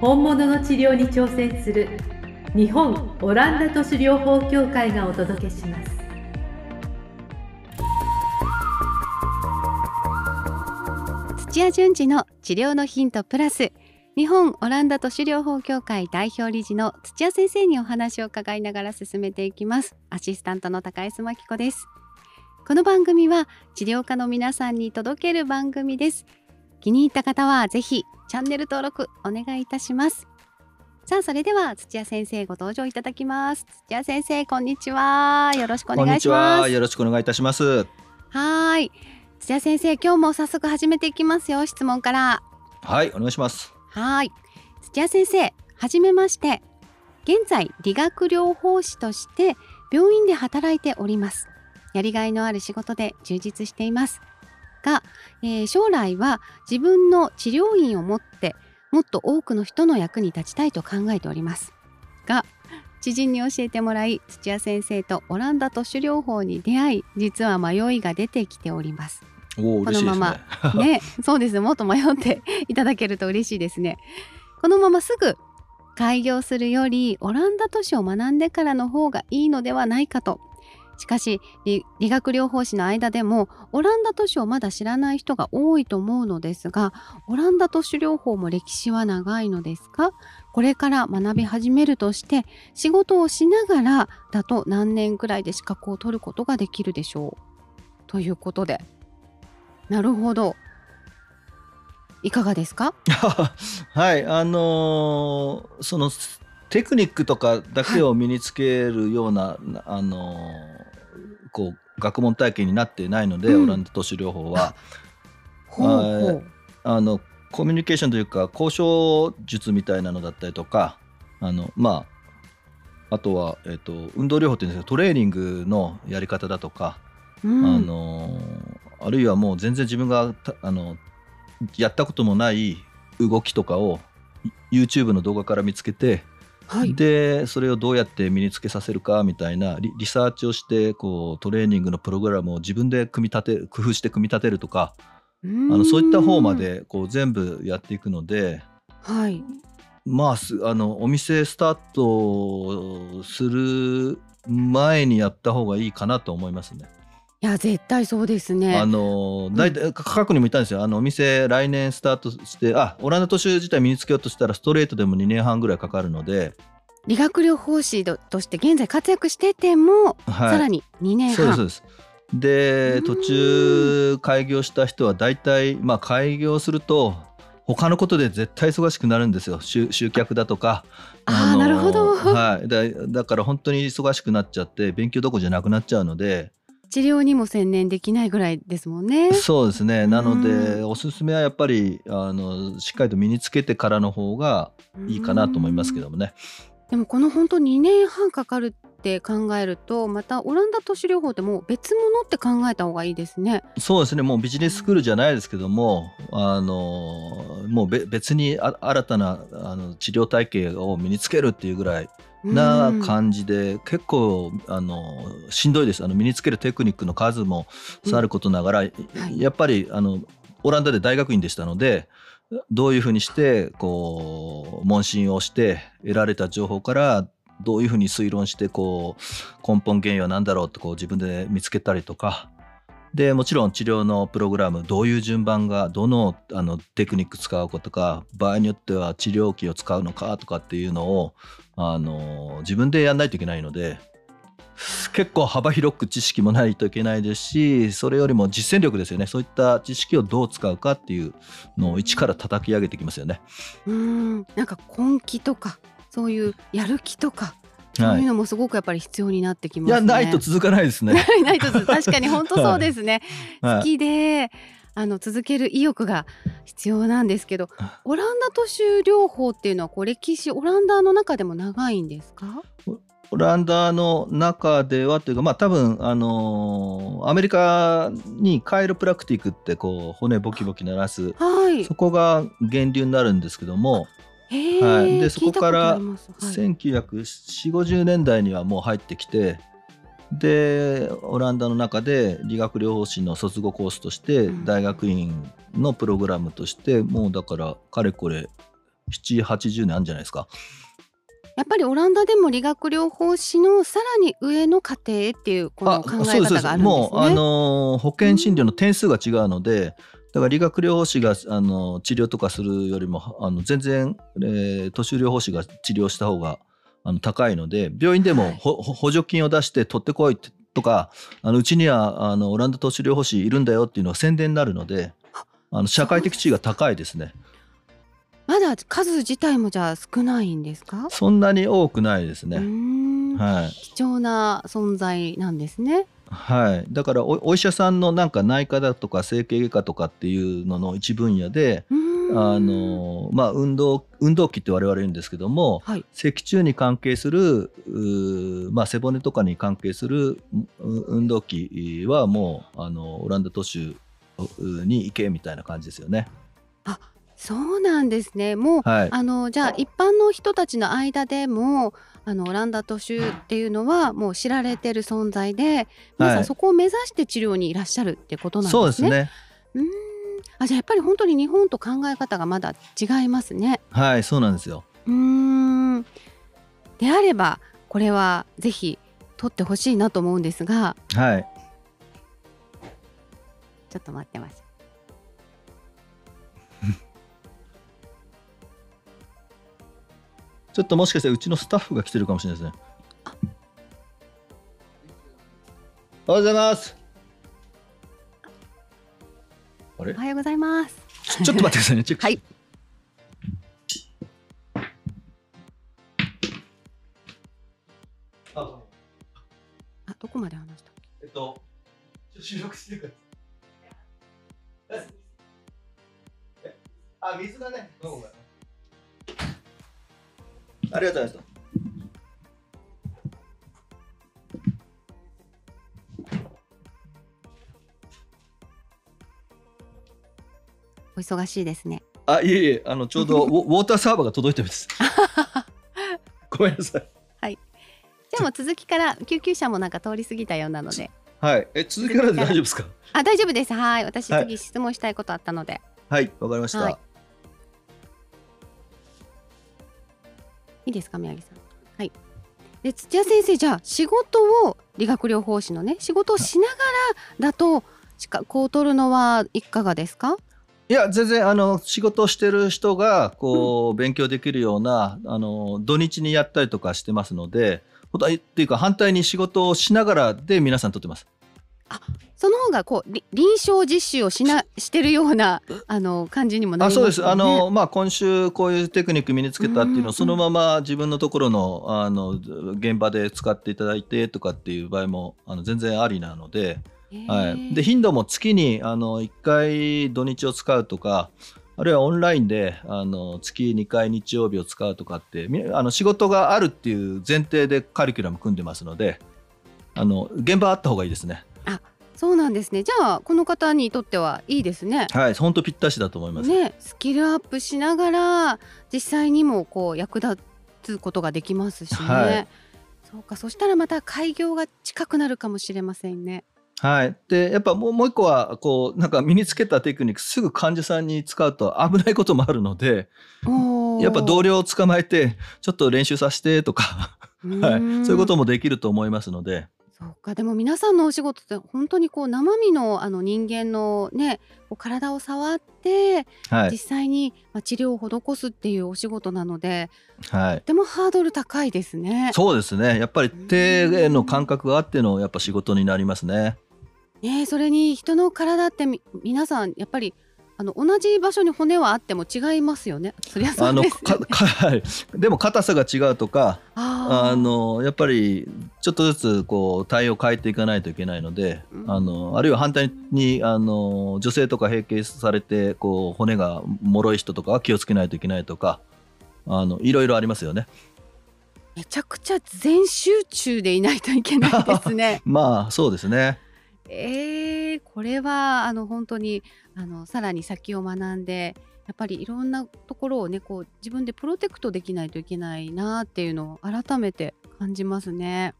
本物の治療に挑戦する日本オランダ都市療法協会がお届けします。土屋順次の治療のヒントプラス日本オランダ都市療法協会代表理事の土屋先生にお話を伺いながら進めていきます。アシスタントの高江真紀子です。この番組は治療家の皆さんに届ける番組です。気に入った方はぜひチャンネル登録お願いいたします。さあそれでは土屋先生ご登場いただきます。土屋先生こんにちは。よろしくお願いします。よろしくお願いいたします。はい。土屋先生今日も早速始めていきますよ。質問から。はいお願いします。はい。土屋先生はじめまして。現在理学療法士として病院で働いております。やりがいのある仕事で充実していますが、えー、将来は自分の治療院を持ってもっと多くの人の役に立ちたいと考えております。が知人に教えてもらい土屋先生とオランダ都市療法に出会い実は迷いが出てきております。このまま ねそうですもっと迷っていただけると嬉しいですね。このまますぐ開業するよりオランダ都市を学んでからの方がいいのではないかとしかし理学療法士の間でもオランダ都市をまだ知らない人が多いと思うのですがオランダ都市療法も歴史は長いのですか？これから学び始めるとして仕事をしながらだと何年くらいで資格を取ることができるでしょう？ということで。なるほど。いかがですか？はいあのー、そのテクニックとかだけを身につけるような、はい、あのー、こう学問体験になってないので、うん、オランダ都市療法は。あのコミュニケーションというか交渉術みたいなのだったりとかあのまああとは、えーと、運動療法っていうんですけどトレーニングのやり方だとか、うん、あのあるいはもう全然自分があのやったこともない動きとかを YouTube の動画から見つけて、はい、でそれをどうやって身につけさせるかみたいなリリサーチをしてこうトレーニングのプログラムを自分で組み立て工夫して組み立てるとかあのそういった方までこう全部やっていくので、はい、まああのお店スタートする前にやった方がいいかなと思いますね。いや絶対そうですね。あの大体過去にも言ったんですよ。あのお店来年スタートしてあオランダ都市自体身につけようとしたらストレートでも2年半ぐらいかかるので。理学療法士として現在活躍してても、はい、さらに2年半。そうですで途中開業した人は大体まあ開業すると他のことで絶対忙しくなるんですよ。集客だとか。ああなるほど、はい、だだから本当に忙しくなっちゃって勉強どこじゃなくなっちゃうので治療にも専念できないぐらいですもんね。そうですね。なので、おすすめはやっぱりあのしっかりと身につけてからの方がいいかなと思いますけどもね。でもこの本当2年半かかるって考えるとまたオランダ都市療法ってもう別物って考えた方がいいですね。そうですねもうビジネススクールじゃないですけどもあのもう別に新たなあの治療体系を身につけるっていうぐらいな感じで、結構あのしんどいです。あの身につけるテクニックの数もさることながら、はい、やっぱりあのオランダで大学院でしたのでどういうふうにしてこう問診をして得られた情報からどういうふうに推論してこう根本原因は何だろうってこう自分で見つけたりとか。でもちろん治療のプログラムどういう順番がどのあのテクニック使うかとか場合によっては治療器を使うのかとかっていうのをあの自分でやんないといけないので結構幅広く知識もないといけないですしそれよりも実践力ですよねそういった知識をどう使うかっていうのを一から叩き上げてきますよね。うんなんか根気とかそういうやる気とかそういうのもすごくやっぱり必要になってきます、ね、いやないと続かないですね。ないと確かに本当そうですね。はい、好きであの続ける意欲が必要なんですけどオランダ都市療法っていうのはこう歴史オランダの中でも長いんですか？オランダの中ではというかまあ多分あのーアメリカにカイロプラクティックってこう骨ボキボキ鳴らすはい。そこが源流になるんですけども、へはい。でー聞いたことあります。はい。194050年代にはもう入ってきてでオランダの中で理学療法士の卒業コースとしてうん大学院のプログラムとしてもうだからかれこれ780年あるんじゃないですか。やっぱりオランダでも理学療法士のさらに上の過程っていうこの考え方があるんですね。もうあのー保険診療の点数が違うのでだから理学療法士があの治療とかするよりもあの全然、えー、都市療法士が治療した方があの高いので病院でもはい。補助金を出して取ってこいとかあのうちにはあのオランダ都市療法士いるんだよっていうのが宣伝になるのであの社会的地位が高いですね。まだ数自体もじゃあ少ないんですか？そんなに多くないですうね、はい。貴重な存在なんですね。はい、だからおお医者さんのなんか内科だとか整形外科とかっていうのの一分野であのまあ運動運動器って我々言うんですけどもはい。脊柱に関係するまあ、背骨とかに関係するう運動器はもうあのオランダ都市に行けみたいな感じですよね。そうなんですね。もう、はい、あのじゃあ一般の人たちの間でもあのオランダ都市っていうのはもう知られてる存在で皆さはいんそこを目指して治療にいらっしゃるってことなんそうでね。ですすね。うーんあじゃあやっぱり本当に日本と考え方がまだ違いますね。はい、そうなんですよ。うーんであればこれはぜひ取ってほしいなと思うんですがはい。ちょっと待ってます。ちょっともしかしてうちのスタッフが来てるかもしれないですね。おはようございます。あれ？おはようございます。ちょ ちょっと待ってくださいね。チェックはい。ああどこまで話した？っけえっと、収録してるから。えあ、水がね、ごめんごめんありがとうございまお忙しいですね。あ、いえいえ、あの、ちょうど ウォウォーターサーバーが届いてます。ごめんなさい。じゃあもう続きから救急車もなんか通り過ぎたようなので。はい。え、続きからで大丈夫ですか？あ大丈夫です。はい。私はい次質問したいことあったので。はい、わかりました。はいいいですか宮城さん？はい。で土屋先生じゃあ仕事を理学療法士のね仕事をしながらだと資格を取るのはいかがですか？いや全然あの仕事をしてる人がこう、勉強できるようなあの土日にやったりとかしてますのでっていうか反対に仕事をしながらで皆さんとってます。その方がこうり臨床実習をしなしてるようなあの感じにもなりますよね。あそうですあの、まあ、今週こういうテクニック身につけたっていううんうんのをそのまま自分のところのあの現場で使っていただいてとかっていう場合もあの全然ありなので。はい、で頻度も月にあの1回土日を使うとかあるいはオンラインであの月2回日曜日を使うとかってみあの仕事があるっていう前提でカリキュラム組んでますのであの現場あった方がいいですね。そうなんですね。じゃあこの方にとってはいいですね。はい本当ぴったしだと思います。ね、スキルアップしながら実際にもこう役立つことができますしね。はいそうか、そしたらまた開業が近くなるかもしれませんね。はい、でやっぱもうもう一個はこうなんか身につけたテクニックすぐ患者さんに使うと危ないこともあるのでやっぱ同僚を捕まえてちょっと練習させてとか、はい、んそういうこともできると思いますので。そうか、でも皆さんのお仕事って本当にこう生身のあの人間のね、体を触ってはい実際にまあ治療を施すっていうお仕事なので、はいとてもハードル高いですね。そうですね。やっぱり手への感覚があってのやっぱ仕事になりますね。ね、それに人の体ってみ皆さんやっぱりあの同じ場所に骨はあっても違いますよね。そりゃそうあのですよね。かかはいでも硬さが違うとかああのやっぱりちょっとずつこう体を変えていかないといけないので、うんあのあるいは反対にあの女性とか閉経されてこう骨が脆い人とかは気をつけないといけないとかあのいろいろありますよね。めちゃくちゃ全集中でいないといけないですね。まあそうですね。えー、これはあの本当にあのさらに先を学んでやっぱりいろんなところをねこう自分でプロテクトできないといけないなっていうのを改めて感じますね。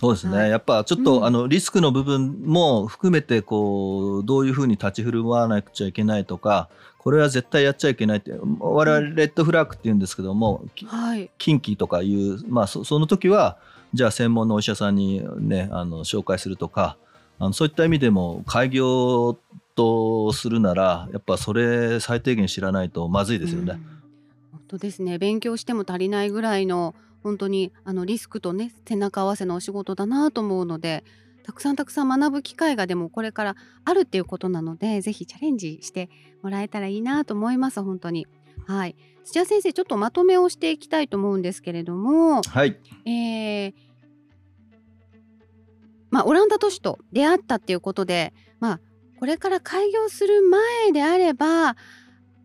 そうですね、はい。やっぱちょっと、うん。あのリスクの部分も含めてこうどういうふうに立ち振る舞わなくちゃいけないとかこれは絶対やっちゃいけないって我々レッドフラッグって言うんですけども、きはい。近畿とかいう、まあ、そその時はじゃあ専門のお医者さんにねあの紹介するとかあのそういった意味でも開業とするならやっぱそれ最低限知らないとまずいですよね。うん本当ですね勉強しても足りないぐらいの本当にあのリスクとね背中合わせのお仕事だなと思うのでたくさんたくさん学ぶ機会がでもこれからあるっていうことなのでぜひチャレンジしてもらえたらいいなと思います本当に。はい土屋先生ちょっとまとめをしていきたいと思うんですけれども、はい、えーまあ、オランダ都市と出会ったっていうことで、まあ、これから開業する前であれば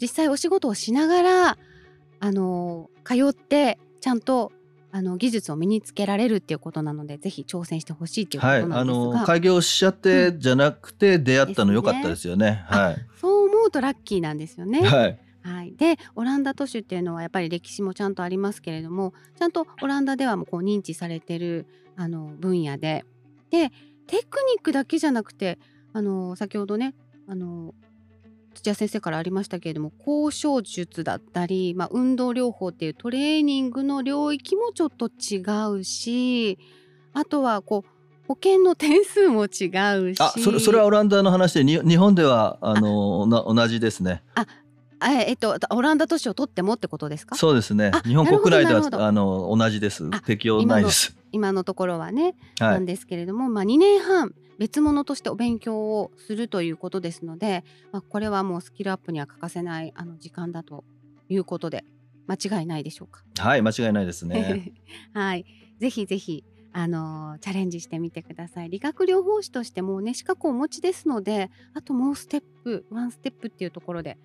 実際お仕事をしながら、あの通ってちゃんとあの技術を身につけられるっていうことなのでぜひ挑戦してほしいっていうこはい、となあんですが、の開業しちゃってじゃなくて出会ったの良かったですよね。はい、そう思うとラッキーなんですよね。はい。はい、でオランダ都市っていうのはやっぱり歴史もちゃんとありますけれどもちゃんとオランダではもうこう認知されてるあの分野ででテクニックだけじゃなくてあの先ほどねあの土屋先生からありましたけれども交渉術だったり、まあ、運動療法っていうトレーニングの領域もちょっと違うしあとはこう保険の点数も違うしあそれそれはオランダの話でに日本ではあのな同じですね。あえっとオランダ都市を取ってもってことですか？そうですねあ。日本国内ではあの同じですあ。適用ないです。今のところはね、はい。なんですけれども、まあ、2年半別物としてお勉強をするということですので、まあ、これはもうスキルアップには欠かせないあの時間だということで間違いないでしょうか？はい、間違いないですね。はい、ぜひぜひあのーチャレンジしてみてください。理学療法士としてもうね資格をお持ちですので、あともうステップワンステップっていうところで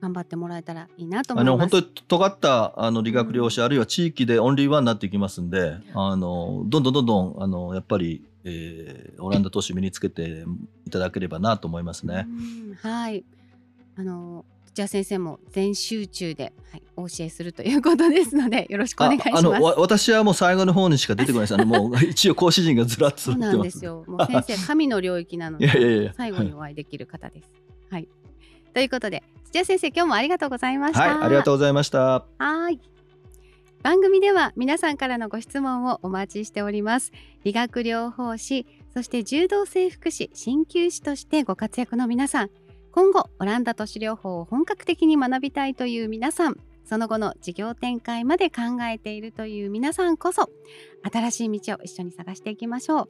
頑張ってもらえたらいいなと思います。あの本当に尖ったあの理学療師、あるいは地域でオンリーワンになっていきますんで、あのどんどんどんどんあのやっぱり、えーオランダ都市身につけていただければなと思いますね。うんはい。あの土屋先生も全集中で、はい、お教えするということですので よろしくお願いします。ああのわ私はもう最後の方にしか出てこないです。あのもう 一応講師陣がずらっとそう。なんですよ。もう先生神の領域なので や最後にお会いできる方です。はい。ということで土屋先生今日もありがとうございました。はい、ありがとうございました。はい。番組では皆さんからのご質問をお待ちしております。理学療法士、そして柔道整復師、鍼灸師としてご活躍の皆さん、今後オランダ都市療法を本格的に学びたいという皆さん、その後の事業展開まで考えているという皆さんこそ、新しい道を一緒に探していきましょう。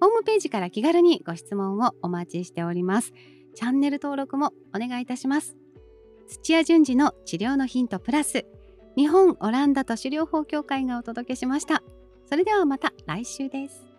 ホームページから気軽にご質問をお待ちしております。チャンネル登録もお願いいたします。土屋順次の治療のヒントプラス、日本オランダ都市療法協会がお届けしました。それではまた来週です。